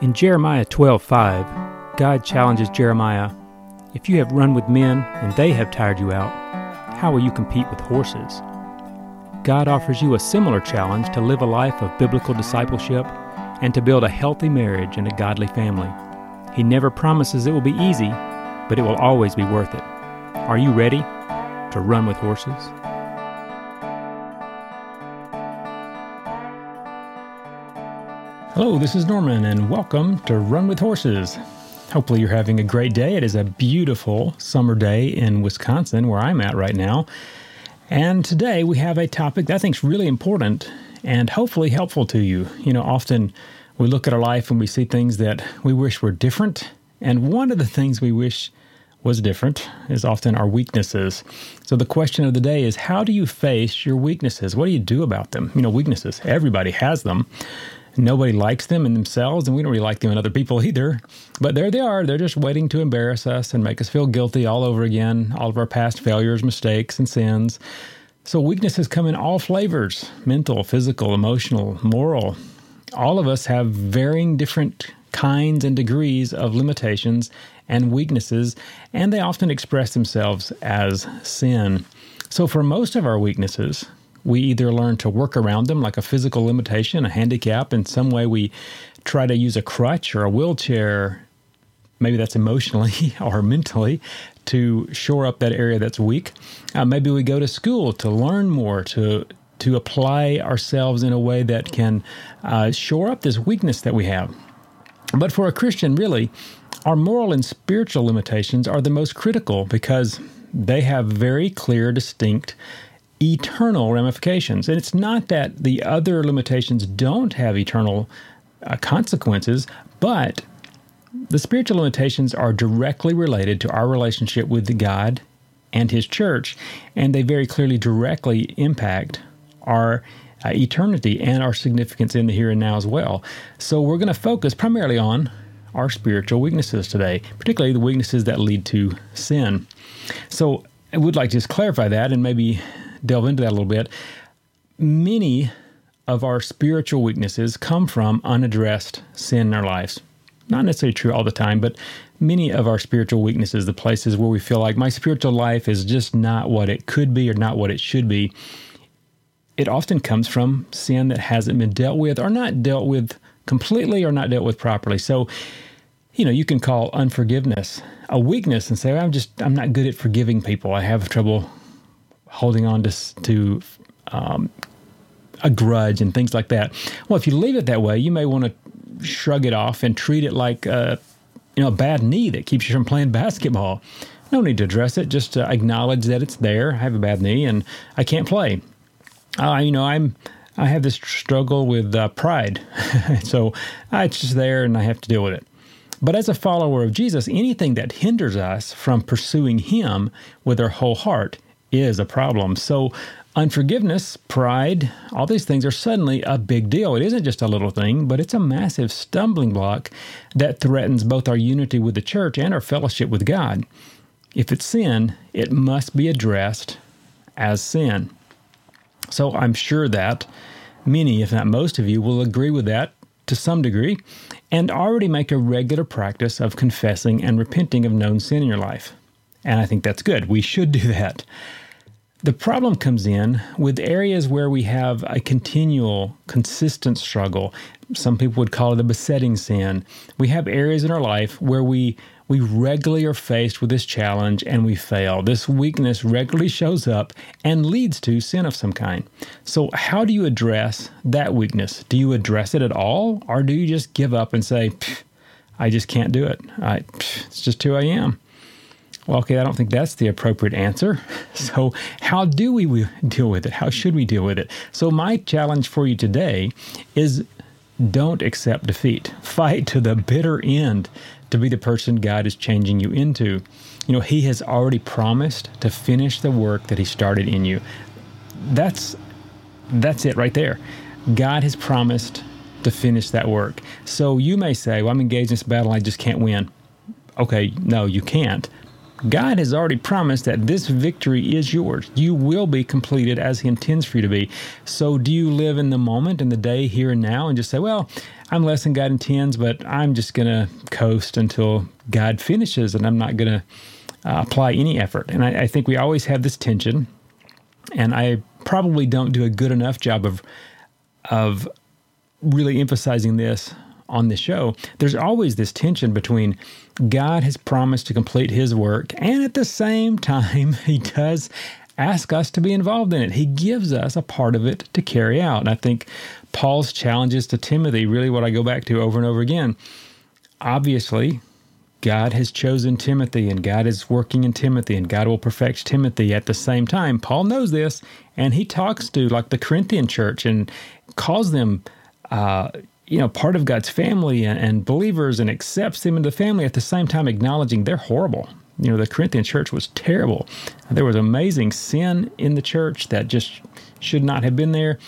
In Jeremiah 12:5, God challenges Jeremiah, "If you have run with men and they have tired you out, how will you compete with horses?" God offers you a similar challenge to live a life of biblical discipleship and to build a healthy marriage and a godly family. He never promises it will be easy, but it will always be worth it. Are you ready to run with horses? Hello, this is Norman, and welcome to Run with Horses. Hopefully, you're having a great day. It is a beautiful summer day in Wisconsin, where I'm at right now. And today we have a topic that I think is really important and hopefully helpful to you. You know, often we look at our life and we see things that we wish were different. And one of the things we wish was different is often our weaknesses. So the question of the day is how do you face your weaknesses? What do you do about them? You know, weaknesses, everybody has them. Nobody likes them in themselves, and we don't really like them in other people either. But there they are. They're just waiting to embarrass us and make us feel guilty all over again, all of our past failures, mistakes, and sins. So weaknesses come in all flavors mental, physical, emotional, moral. All of us have varying different kinds and degrees of limitations and weaknesses, and they often express themselves as sin. So, for most of our weaknesses, we either learn to work around them like a physical limitation, a handicap. In some way, we try to use a crutch or a wheelchair, maybe that's emotionally or mentally, to shore up that area that's weak. Uh, maybe we go to school to learn more, to to apply ourselves in a way that can uh, shore up this weakness that we have. But for a Christian, really, our moral and spiritual limitations are the most critical because they have very clear, distinct eternal ramifications. And it's not that the other limitations don't have eternal uh, consequences, but the spiritual limitations are directly related to our relationship with God and His church, and they very clearly directly impact our uh, eternity and our significance in the here and now as well. So we're going to focus primarily on our spiritual weaknesses today, particularly the weaknesses that lead to sin. So I would like to just clarify that and maybe delve into that a little bit, many of our spiritual weaknesses come from unaddressed sin in our lives. Not necessarily true all the time, but many of our spiritual weaknesses, the places where we feel like my spiritual life is just not what it could be or not what it should be, it often comes from sin that hasn't been dealt with or not dealt with completely or not dealt with properly. So, you know, you can call unforgiveness a weakness and say, I'm just, I'm not good at forgiving people. I have trouble holding on to to um, a grudge and things like that. Well, if you leave it that way, you may want to shrug it off and treat it like a, you know a bad knee that keeps you from playing basketball. No need to address it. Just acknowledge that it's there. I have a bad knee and I can't play. Uh, you know, I'm I have this struggle with uh, pride, so uh, it's just there and I have to deal with it. But as a follower of Jesus, anything that hinders us from pursuing Him with our whole heart is a problem. So, unforgiveness, pride, all these things are suddenly a big deal. It isn't just a little thing, but it's a massive stumbling block that threatens both our unity with the church and our fellowship with God. If it's sin, it must be addressed as sin. So, I'm sure that many, if not most of you, will agree with that to some degree and already make a regular practice of confessing and repenting of known sin in your life. And I think that's good. We should do that. The problem comes in with areas where we have a continual, consistent struggle. Some people would call it a besetting sin. We have areas in our life where we we regularly are faced with this challenge and we fail. This weakness regularly shows up and leads to sin of some kind. So, how do you address that weakness? Do you address it at all, or do you just give up and say, "I just can't do it. I, it's just who I am"? Well, okay, I don't think that's the appropriate answer. So, how do we deal with it? How should we deal with it? So, my challenge for you today is don't accept defeat. Fight to the bitter end to be the person God is changing you into. You know, He has already promised to finish the work that He started in you. That's that's it right there. God has promised to finish that work. So you may say, "Well, I'm engaged in this battle. I just can't win." Okay, no, you can't God has already promised that this victory is yours. You will be completed as He intends for you to be. So, do you live in the moment, in the day, here and now, and just say, well, I'm less than God intends, but I'm just going to coast until God finishes and I'm not going to uh, apply any effort? And I, I think we always have this tension, and I probably don't do a good enough job of, of really emphasizing this on the show, there's always this tension between God has promised to complete his work, and at the same time, he does ask us to be involved in it. He gives us a part of it to carry out. And I think Paul's challenges to Timothy, really what I go back to over and over again. Obviously, God has chosen Timothy and God is working in Timothy and God will perfect Timothy at the same time. Paul knows this and he talks to like the Corinthian church and calls them uh, you know, part of God's family and, believers and accepts them into the family at the same time acknowledging they're horrible. You know, the Corinthian church was terrible. There was amazing sin in the church that just should not have been there.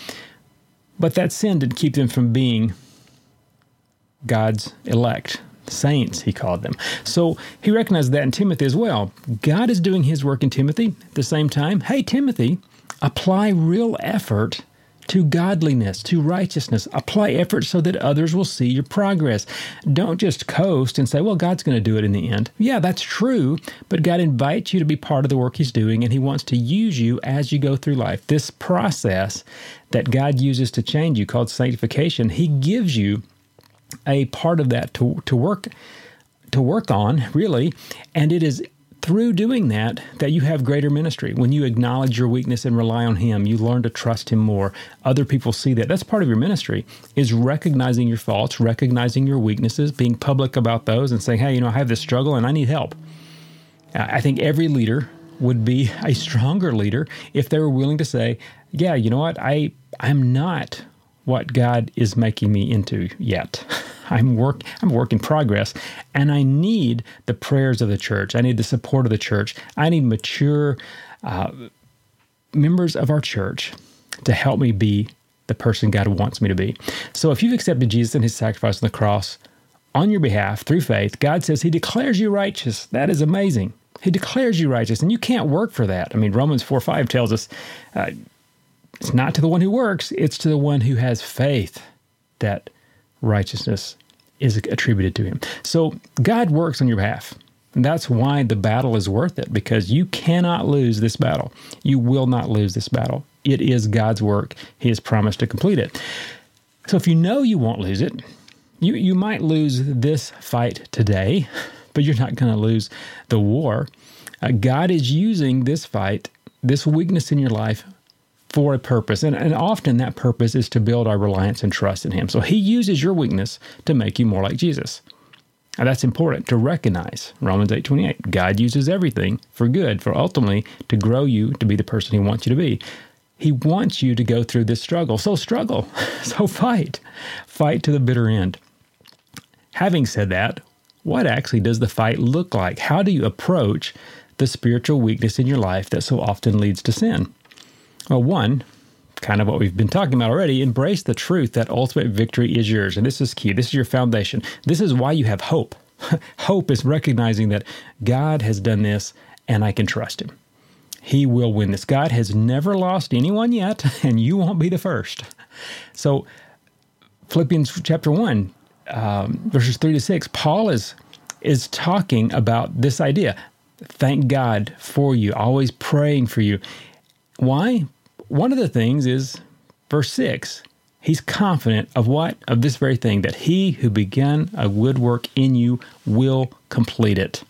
But that sin didn't keep them from being God's elect, saints, he called them. So he recognized that in Timothy as well. God is doing his work in Timothy at the same time. Hey, Timothy, apply real effort to godliness, to righteousness. Apply effort so that others will see your progress. Don't just coast and say, well, God's going to do it in the end. Yeah, that's true, but God invites you to be part of the work He's doing, and He wants to use you as you go through life. This process that God uses to change you, called sanctification, He gives you a part of that to, to work to work on, really, and it is through doing that that you have greater ministry. When you acknowledge your weakness and rely on him you learn to trust him more. Other people see that. That's part of your ministry is recognizing your faults recognizing your weaknesses being public about those and saying hey you know i have this struggle and i need help. I think every leader would be a stronger leader if they were willing to say yeah you know what? I i'm not what god is making me into yet I'm work I'm a work in progress, and I need the prayers of the church. I need the support of the church. I need mature uh, members of our church to help me be the person God wants me to be. So if you've accepted Jesus and His sacrifice on the cross on your behalf through faith, God says He declares you righteous. That is amazing. He declares you righteous, and you can't work for that. I mean, Romans 4 5 tells us uh, it's not to the one who works, it's to the one who has faith that righteousness is attributed to him. So God works on your behalf. And that's why the battle is worth it because you cannot lose this battle. You will not lose this battle. It is God's work. He has promised to complete it. So if you know you won't lose it, you, you might lose this fight today, but you're not going to lose the war. Uh, God is using this fight, this weakness in your life, for a purpose. And, and often that purpose is to build our reliance and trust in Him. So He uses your weakness to make you more like Jesus. And that's important to recognize. Romans 8 28. God uses everything for good, for ultimately to grow you to be the person He wants you to be. He wants you to go through this struggle. So struggle. So fight. Fight to the bitter end. Having said that, what actually does the fight look like? How do you approach the spiritual weakness in your life that so often leads to sin? Well, one, kind of what we've been talking about already, embrace the truth that ultimate victory is yours. And this is key. This is your foundation. This is why you have hope. hope is recognizing that God has done this and I can trust him. He will win this. God has never lost anyone yet, and you won't be the first. So, Philippians chapter 1, um, verses 3 to 6, Paul is, is talking about this idea. Thank God for you, always praying for you. Why? One of the things is verse 6. He's confident of what? Of this very thing, that he who began a good work in you will complete it.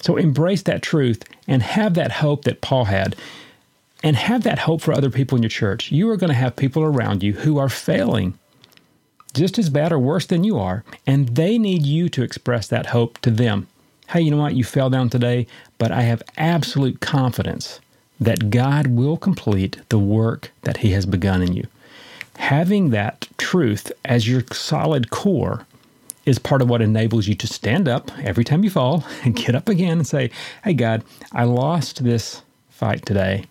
So embrace that truth and have that hope that Paul had. And have that hope for other people in your church. You are going to have people around you who are failing just as bad or worse than you are, and they need you to express that hope to them. Hey, you know what? You fell down today, but I have absolute confidence that God will complete the work that He has begun in you. Having that truth as your solid core is part of what enables you to stand up every time you fall and get up again and say, Hey, God, I lost this fight today,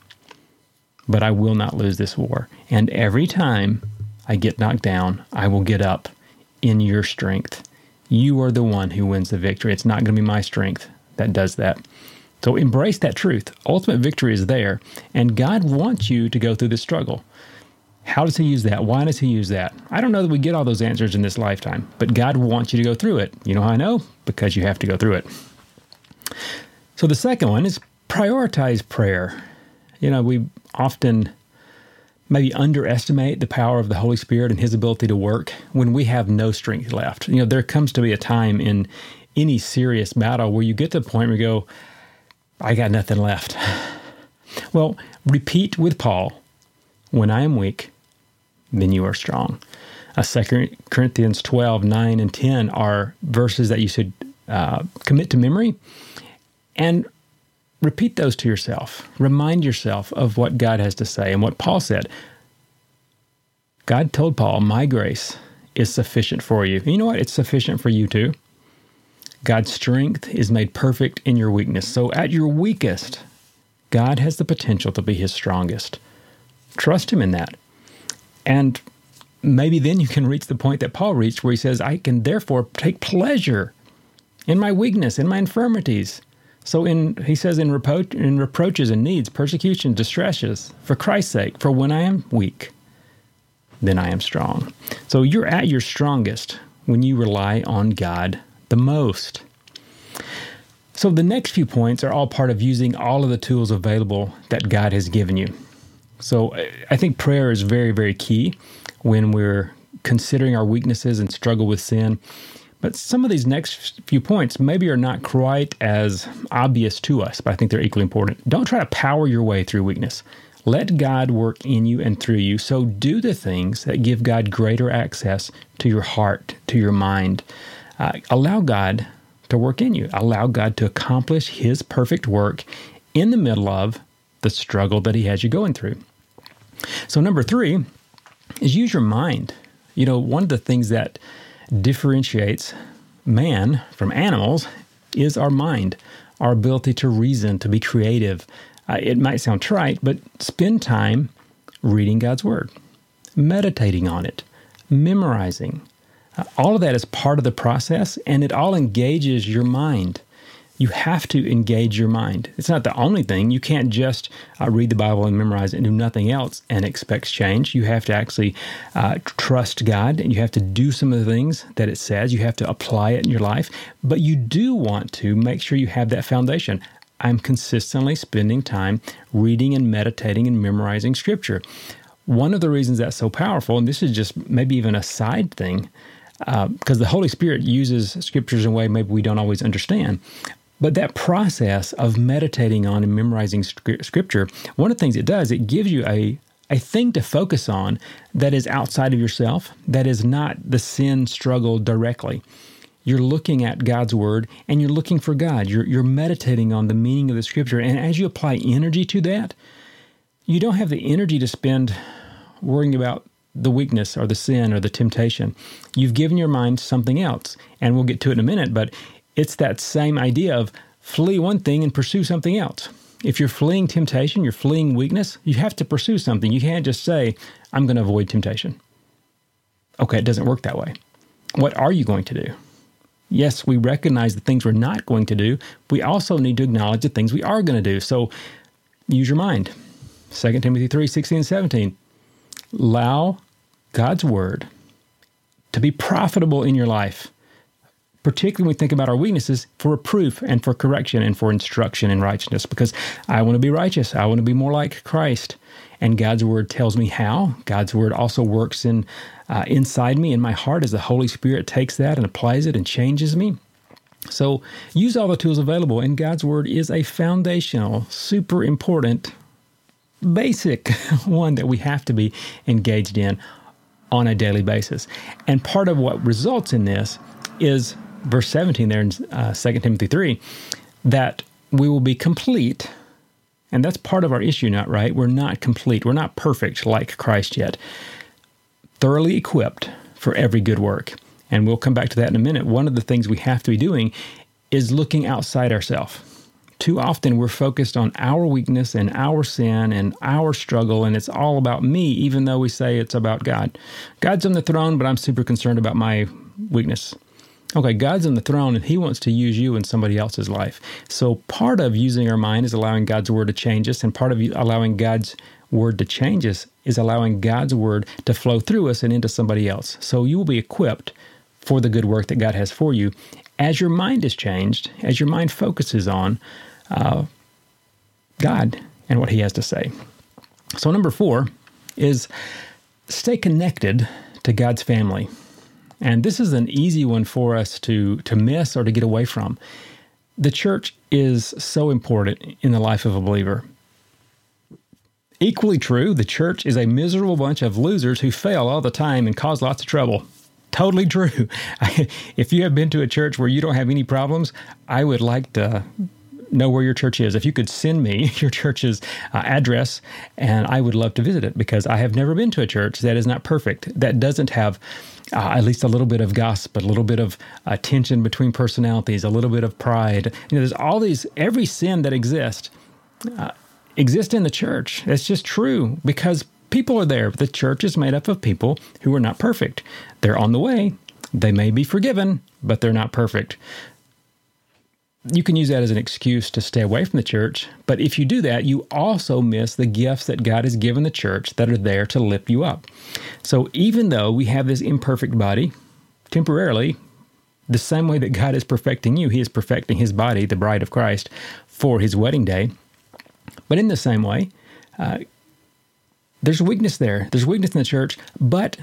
but I will not lose this war. And every time I get knocked down, I will get up in your strength. You are the one who wins the victory. It's not going to be my strength that does that. So embrace that truth. Ultimate victory is there, and God wants you to go through this struggle. How does He use that? Why does He use that? I don't know that we get all those answers in this lifetime, but God wants you to go through it. You know how I know? Because you have to go through it. So the second one is prioritize prayer. You know, we often maybe underestimate the power of the Holy Spirit and His ability to work when we have no strength left. You know, there comes to be a time in any serious battle where you get to the point where you go, I got nothing left. Well, repeat with Paul, when I am weak, then you are strong. Uh, 2 Corinthians 12, 9, and 10 are verses that you should uh, commit to memory and repeat those to yourself. Remind yourself of what God has to say and what Paul said. God told Paul, My grace is sufficient for you. And you know what? It's sufficient for you too. God's strength is made perfect in your weakness. So at your weakest, God has the potential to be his strongest. Trust him in that. And maybe then you can reach the point that Paul reached where he says, I can therefore take pleasure in my weakness, in my infirmities. So in he says in, repro- in reproaches and needs, persecution, distresses, for Christ's sake, for when I am weak, then I am strong. So you're at your strongest when you rely on God the most. So the next few points are all part of using all of the tools available that God has given you. So I think prayer is very, very key when we're considering our weaknesses and struggle with sin. But some of these next few points maybe are not quite as obvious to us, but I think they're equally important. Don't try to power your way through weakness. Let God work in you and through you. So do the things that give God greater access to your heart, to your mind. Uh, allow God to work in you. Allow God to accomplish His perfect work in the middle of the struggle that He has you going through. So, number three is use your mind. You know, one of the things that differentiates man from animals is our mind, our ability to reason, to be creative. Uh, it might sound trite, but spend time reading God's Word, meditating on it, memorizing, all of that is part of the process and it all engages your mind. You have to engage your mind. It's not the only thing. You can't just uh, read the Bible and memorize it and do nothing else and expect change. You have to actually uh, trust God and you have to do some of the things that it says. You have to apply it in your life. But you do want to make sure you have that foundation. I'm consistently spending time reading and meditating and memorizing scripture. One of the reasons that's so powerful, and this is just maybe even a side thing, because uh, the Holy Spirit uses scriptures in a way maybe we don't always understand. But that process of meditating on and memorizing scripture, one of the things it does, it gives you a, a thing to focus on that is outside of yourself, that is not the sin struggle directly. You're looking at God's word and you're looking for God. You're, you're meditating on the meaning of the scripture. And as you apply energy to that, you don't have the energy to spend worrying about the weakness or the sin or the temptation. You've given your mind something else. And we'll get to it in a minute, but it's that same idea of flee one thing and pursue something else. If you're fleeing temptation, you're fleeing weakness, you have to pursue something. You can't just say, I'm going to avoid temptation. Okay, it doesn't work that way. What are you going to do? Yes, we recognize the things we're not going to do. We also need to acknowledge the things we are going to do. So use your mind. 2 Timothy 3 16 and 17 allow God's word to be profitable in your life, particularly when we think about our weaknesses for reproof and for correction and for instruction in righteousness, because I want to be righteous. I want to be more like Christ. And God's word tells me how. God's word also works in uh, inside me in my heart as the Holy Spirit takes that and applies it and changes me. So use all the tools available, and God's word is a foundational, super important basic one that we have to be engaged in on a daily basis. And part of what results in this is verse 17 there in uh, 2 Timothy 3 that we will be complete. And that's part of our issue, not right? We're not complete. We're not perfect like Christ yet. Thoroughly equipped for every good work. And we'll come back to that in a minute. One of the things we have to be doing is looking outside ourselves too often we're focused on our weakness and our sin and our struggle, and it's all about me, even though we say it's about God. God's on the throne, but I'm super concerned about my weakness. Okay, God's on the throne and He wants to use you in somebody else's life. So part of using our mind is allowing God's word to change us, and part of allowing God's word to change us is allowing God's word to flow through us and into somebody else. So you will be equipped for the good work that God has for you as your mind is changed, as your mind focuses on uh, God and what He has to say. So, number four is stay connected to God's family. And this is an easy one for us to, to miss or to get away from. The church is so important in the life of a believer. Equally true, the church is a miserable bunch of losers who fail all the time and cause lots of trouble. Totally true. if you have been to a church where you don't have any problems, I would like to know where your church is. If you could send me your church's uh, address, and I would love to visit it because I have never been to a church that is not perfect, that doesn't have uh, at least a little bit of gossip, a little bit of uh, tension between personalities, a little bit of pride. You know, there's all these, every sin that exists uh, exists in the church. It's just true because people are there. The church is made up of people who are not perfect. They're on the way. They may be forgiven, but they're not perfect you can use that as an excuse to stay away from the church. But if you do that, you also miss the gifts that God has given the church that are there to lift you up. So even though we have this imperfect body, temporarily, the same way that God is perfecting you, He is perfecting His body, the bride of Christ, for His wedding day. But in the same way, uh, there's weakness there. There's weakness in the church, but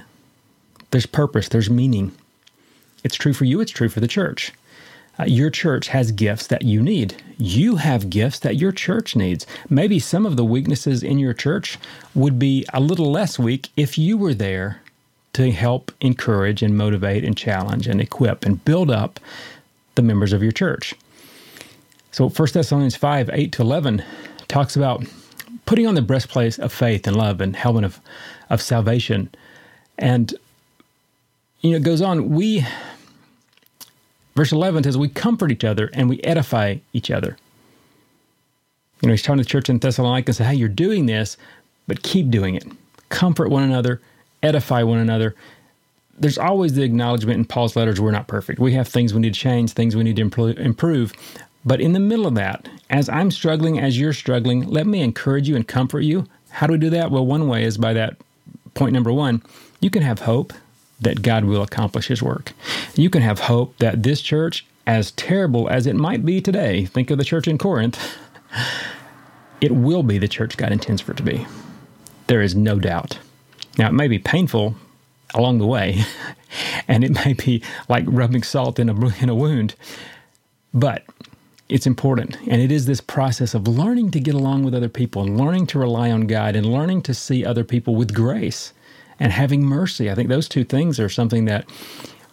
there's purpose, there's meaning. It's true for you, it's true for the church. Uh, your church has gifts that you need. You have gifts that your church needs. Maybe some of the weaknesses in your church would be a little less weak if you were there to help encourage and motivate and challenge and equip and build up the members of your church. So 1 Thessalonians 5 8 to 11 talks about putting on the breastplate of faith and love and helmet of, of salvation. And, you know, it goes on, we Verse 11 says, We comfort each other and we edify each other. You know, he's telling the church in Thessalonica, and say, Hey, you're doing this, but keep doing it. Comfort one another, edify one another. There's always the acknowledgement in Paul's letters we're not perfect. We have things we need to change, things we need to improve. But in the middle of that, as I'm struggling, as you're struggling, let me encourage you and comfort you. How do we do that? Well, one way is by that point number one, you can have hope that God will accomplish his work. You can have hope that this church, as terrible as it might be today, think of the church in Corinth, it will be the church God intends for it to be. There is no doubt. Now, it may be painful along the way, and it may be like rubbing salt in a, in a wound, but it's important. And it is this process of learning to get along with other people and learning to rely on God and learning to see other people with grace and having mercy. I think those two things are something that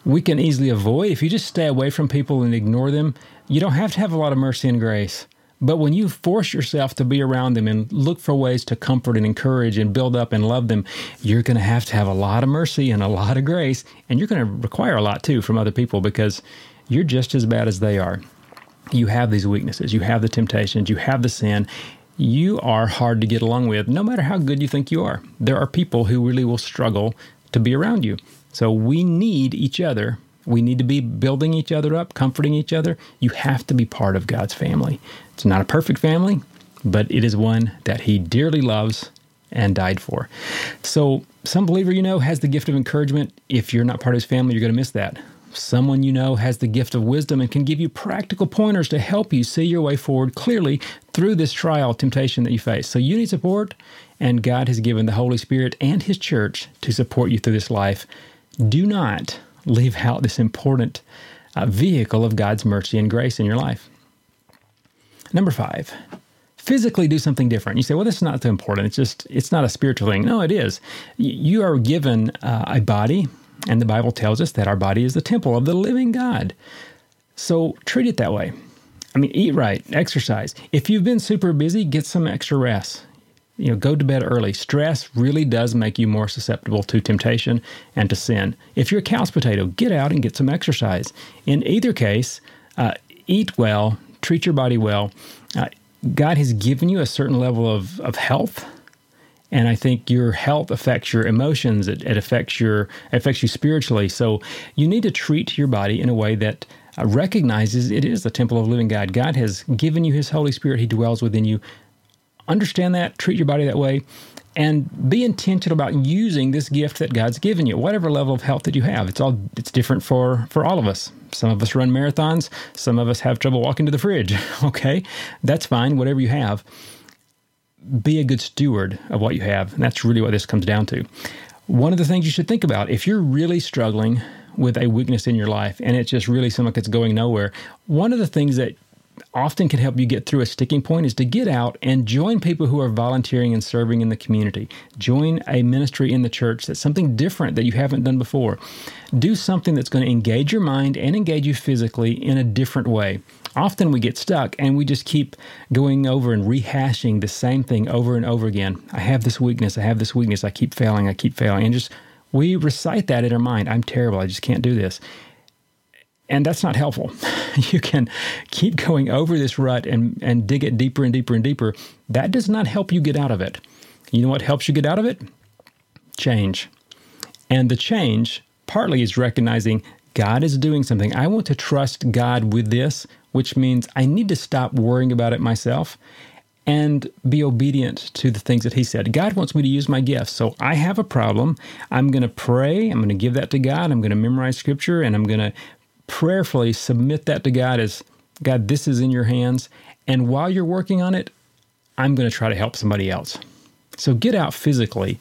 we can easily avoid. If you just stay away from people and ignore them, you don't have to have a lot of mercy and grace. But when you force yourself to be around them and look for ways to comfort and encourage and build up and love them, you're going to have to have a lot of mercy and a lot of grace. And you're going to require a lot too from other people because you're just as bad as they are. You have these weaknesses, you have the temptations, you have the sin, you are hard to get along with, no matter how good you think you are. There are people who really will struggle to be around you. So we need each other. We need to be building each other up, comforting each other. You have to be part of God's family. It's not a perfect family, but it is one that He dearly loves and died for. So, some believer you know has the gift of encouragement. If you're not part of His family, you're going to miss that. Someone you know has the gift of wisdom and can give you practical pointers to help you see your way forward clearly through this trial temptation that you face. So you need support, and God has given the Holy Spirit and His church to support you through this life. Do not leave out this important uh, vehicle of God's mercy and grace in your life. Number five, physically do something different. You say, well, this is not so important. It's just, it's not a spiritual thing. No, it is. You are given uh, a body and the Bible tells us that our body is the temple of the living God. So treat it that way. I mean, eat right, exercise. If you've been super busy, get some extra rest. You know, go to bed early. Stress really does make you more susceptible to temptation and to sin. If you're a couch potato, get out and get some exercise. In either case, uh, eat well, treat your body well. Uh, God has given you a certain level of, of health And I think your health affects your emotions. It, it affects your it affects you spiritually. So you need to treat your body in a way that uh, recognizes it is the temple of living God. God has given you His Holy Spirit. He dwells within you. Understand that. Treat your body that way and be intentional about using this gift that God's given you, whatever level of health that you have. It's all it's different for for all of us. Some of us run marathons, some of us have trouble walking to the fridge. Okay? That's fine, whatever you have. Be a good steward of what you have. And that's really what this comes down to. One of the things you should think about if you're really struggling with a weakness in your life and it's just really something that's going nowhere, one of the things that often can help you get through a sticking point is to get out and join people who are volunteering and serving in the community. Join a ministry in the church that's something different that you haven't done before. Do something that's going to engage your mind and engage you physically in a different way. Often we get stuck and we just keep going over and rehashing the same thing over and over again. I have this weakness, I have this weakness, I keep failing, I keep failing. And just we recite that in our mind. I'm terrible, I just can't do this. And that's not helpful. you can keep going over this rut and, and dig it deeper and deeper and deeper. That does not help you get out of it. You know what helps you get out of it? Change. And the change partly is recognizing God is doing something. I want to trust God with this, which means I need to stop worrying about it myself and be obedient to the things that He said. God wants me to use my gifts. So I have a problem. I'm going to pray. I'm going to give that to God. I'm going to memorize scripture and I'm going to prayerfully submit that to God as God, this is in your hands. And while you're working on it, I'm going to try to help somebody else. So get out physically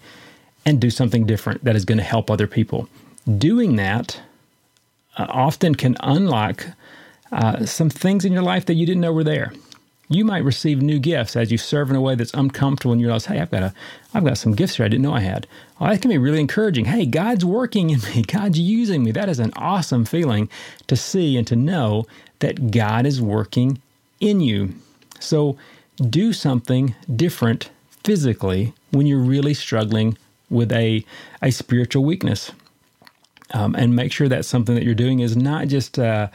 and do something different that is going to help other people. Doing that uh, often can unlock uh, some things in your life that you didn't know were there you might receive new gifts as you serve in a way that's uncomfortable and you realize, hey, I've got a, I've got some gifts here I didn't know I had. Well, that can be really encouraging. Hey, God's working in me. God's using me. That is an awesome feeling to see and to know that God is working in you. So do something different physically when you're really struggling with a, a spiritual weakness. Um, and make sure that something that you're doing is not just, uh,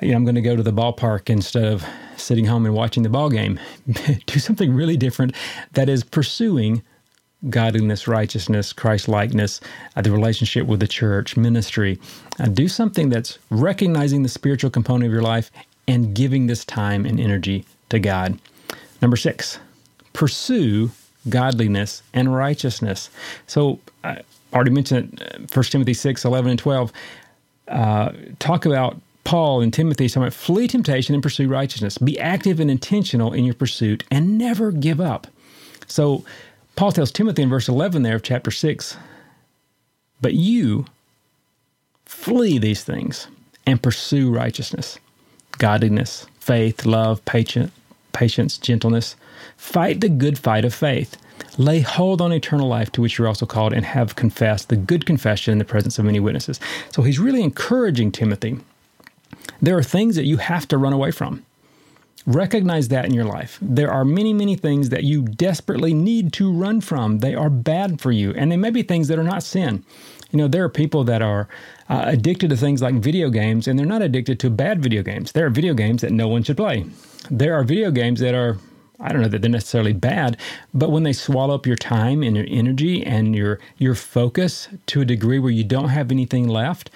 you know, I'm going to go to the ballpark instead of sitting home and watching the ball game. Do something really different that is pursuing godliness, righteousness, Christ likeness, uh, the relationship with the church, ministry. Uh, do something that's recognizing the spiritual component of your life and giving this time and energy to God. Number six, pursue godliness and righteousness. So I already mentioned 1 uh, Timothy 6, 11, and 12. Uh, talk about Paul and Timothy talking about flee temptation and pursue righteousness. Be active and intentional in your pursuit and never give up. So Paul tells Timothy in verse 11 there of chapter 6, but you flee these things and pursue righteousness, godliness, faith, love, patience, patience, gentleness. Fight the good fight of faith. Lay hold on eternal life to which you're also called and have confessed the good confession in the presence of many witnesses. So he's really encouraging Timothy there are things that you have to run away from. Recognize that in your life. There are many, many things that you desperately need to run from. They are bad for you, and they may be things that are not sin. You know, there are people that are uh, addicted to things like video games, and they're not addicted to bad video games. There are video games that no one should play. There are video games that are I don't know that they're necessarily bad, but when they swallow up your time and your energy and your your focus to a degree where you don't have anything left,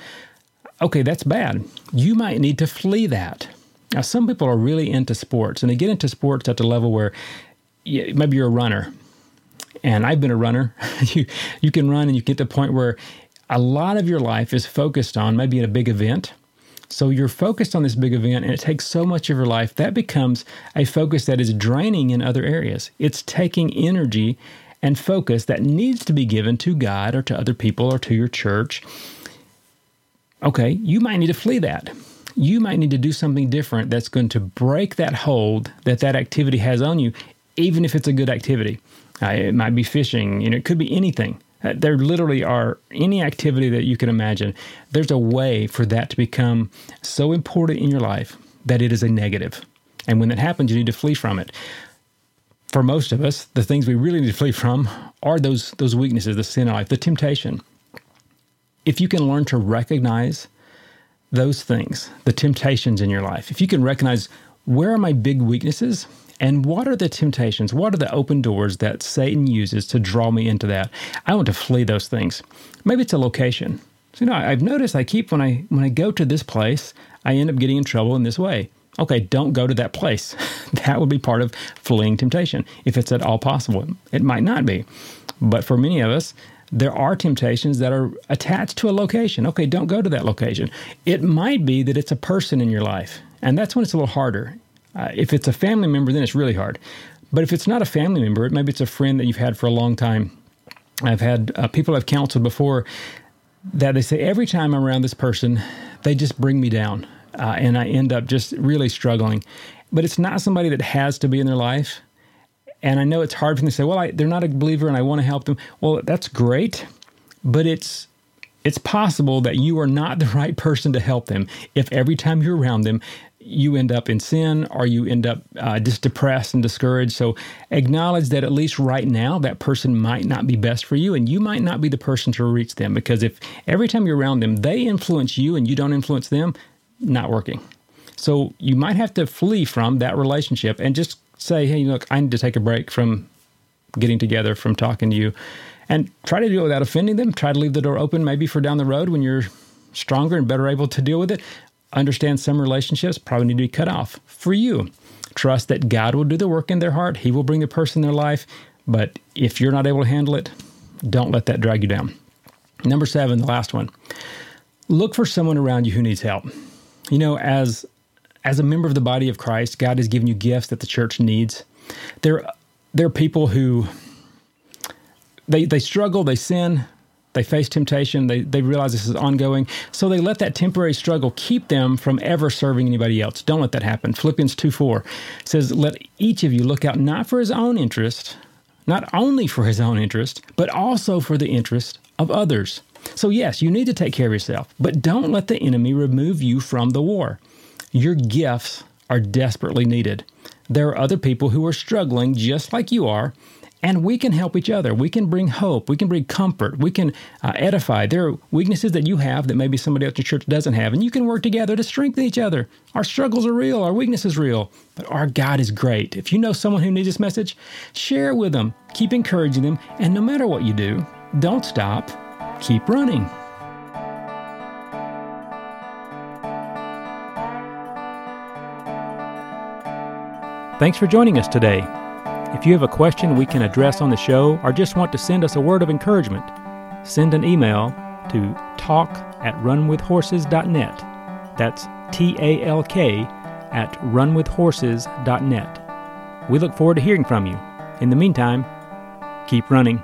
okay, that's bad. You might need to flee that. Now, some people are really into sports, and they get into sports at the level where you, maybe you're a runner, and I've been a runner. you you can run, and you get to the point where a lot of your life is focused on maybe a big event. So you're focused on this big event, and it takes so much of your life that becomes a focus that is draining in other areas. It's taking energy and focus that needs to be given to God or to other people or to your church okay, you might need to flee that. You might need to do something different that's going to break that hold that that activity has on you, even if it's a good activity. Uh, it might be fishing, you know, it could be anything. Uh, there literally are any activity that you can imagine. There's a way for that to become so important in your life that it is a negative. And when that happens, you need to flee from it. For most of us, the things we really need to flee from are those those weaknesses, the sin in life, the temptation if you can learn to recognize those things, the temptations in your life, if you can recognize where are my big weaknesses And what are the temptations? What are the open doors that Satan uses to draw me into that? I want to flee those things. Maybe it's a location. So, you know, I've noticed I keep when I when I go to this place, I end up getting in trouble in this way. Okay, don't go to that place. that would be part of fleeing temptation, if it's at all possible. It might not be. But for many of us, there are temptations that are attached to a location. Okay, don't go to that location. It might be that it's a person in your life, and that's when it's a little harder. Uh, if it's a family member, then it's really hard. But if it's not a family member, maybe it's a friend that you've had for a long time. I've had uh, people I've counseled before that they say every time I'm around this person, they just bring me down, uh, and I end up just really struggling. But it's not somebody that has to be in their life. And I know it's hard for them to say, "Well, I, they're not a believer, and I want to help them." Well, that's great, but it's it's possible that you are not the right person to help them if every time you're around them you end up in sin or you end up uh, just depressed and discouraged. So acknowledge that at least right now, that person might not be best for you and you might not be the person to reach them because if every time you're around them, they influence you and you don't influence them, not working. So you might have to flee from that relationship and just say, hey, look, I need to take a break from getting together, from talking to you. And try to do it without offending them. Try to leave the door open maybe for down the road when you're stronger and better able to deal with it understand some relationships probably need to be cut off for you. Trust that God will do the work in their heart, He will bring the person in their life. But if you're not able to handle it, don't let that drag you down. Number seven, the last one. Look for someone around you who needs help. You know, as as a member of the body of Christ, God has given you gifts that the church needs. There, there are people who they they struggle, they sin, they face temptation. They, they realize this is ongoing. So they let that temporary struggle keep them from ever serving anybody else. Don't let that happen. Philippians 2 4 says, Let each of you look out not for his own interest, not only for his own interest, but also for the interest of others. So, yes, you need to take care of yourself, but don't let the enemy remove you from the war. Your gifts are desperately needed. There are other people who are struggling just like you are, and we can help each other. We can bring hope. We can bring comfort. We can uh, edify. There are weaknesses that you have that maybe somebody else in church doesn't have, and you can work together to strengthen each other. Our struggles are real. Our weakness is real, but our God is great. If you know someone who needs this message, share it with them. Keep encouraging them, and no matter what you do, don't stop. Keep running. Thanks for joining us today. If you have a question we can address on the show or just want to send us a word of encouragement, send an email to talk at runwithhorses.net. That's T A L K at runwithhorses.net. We look forward to hearing from you. In the meantime, keep running.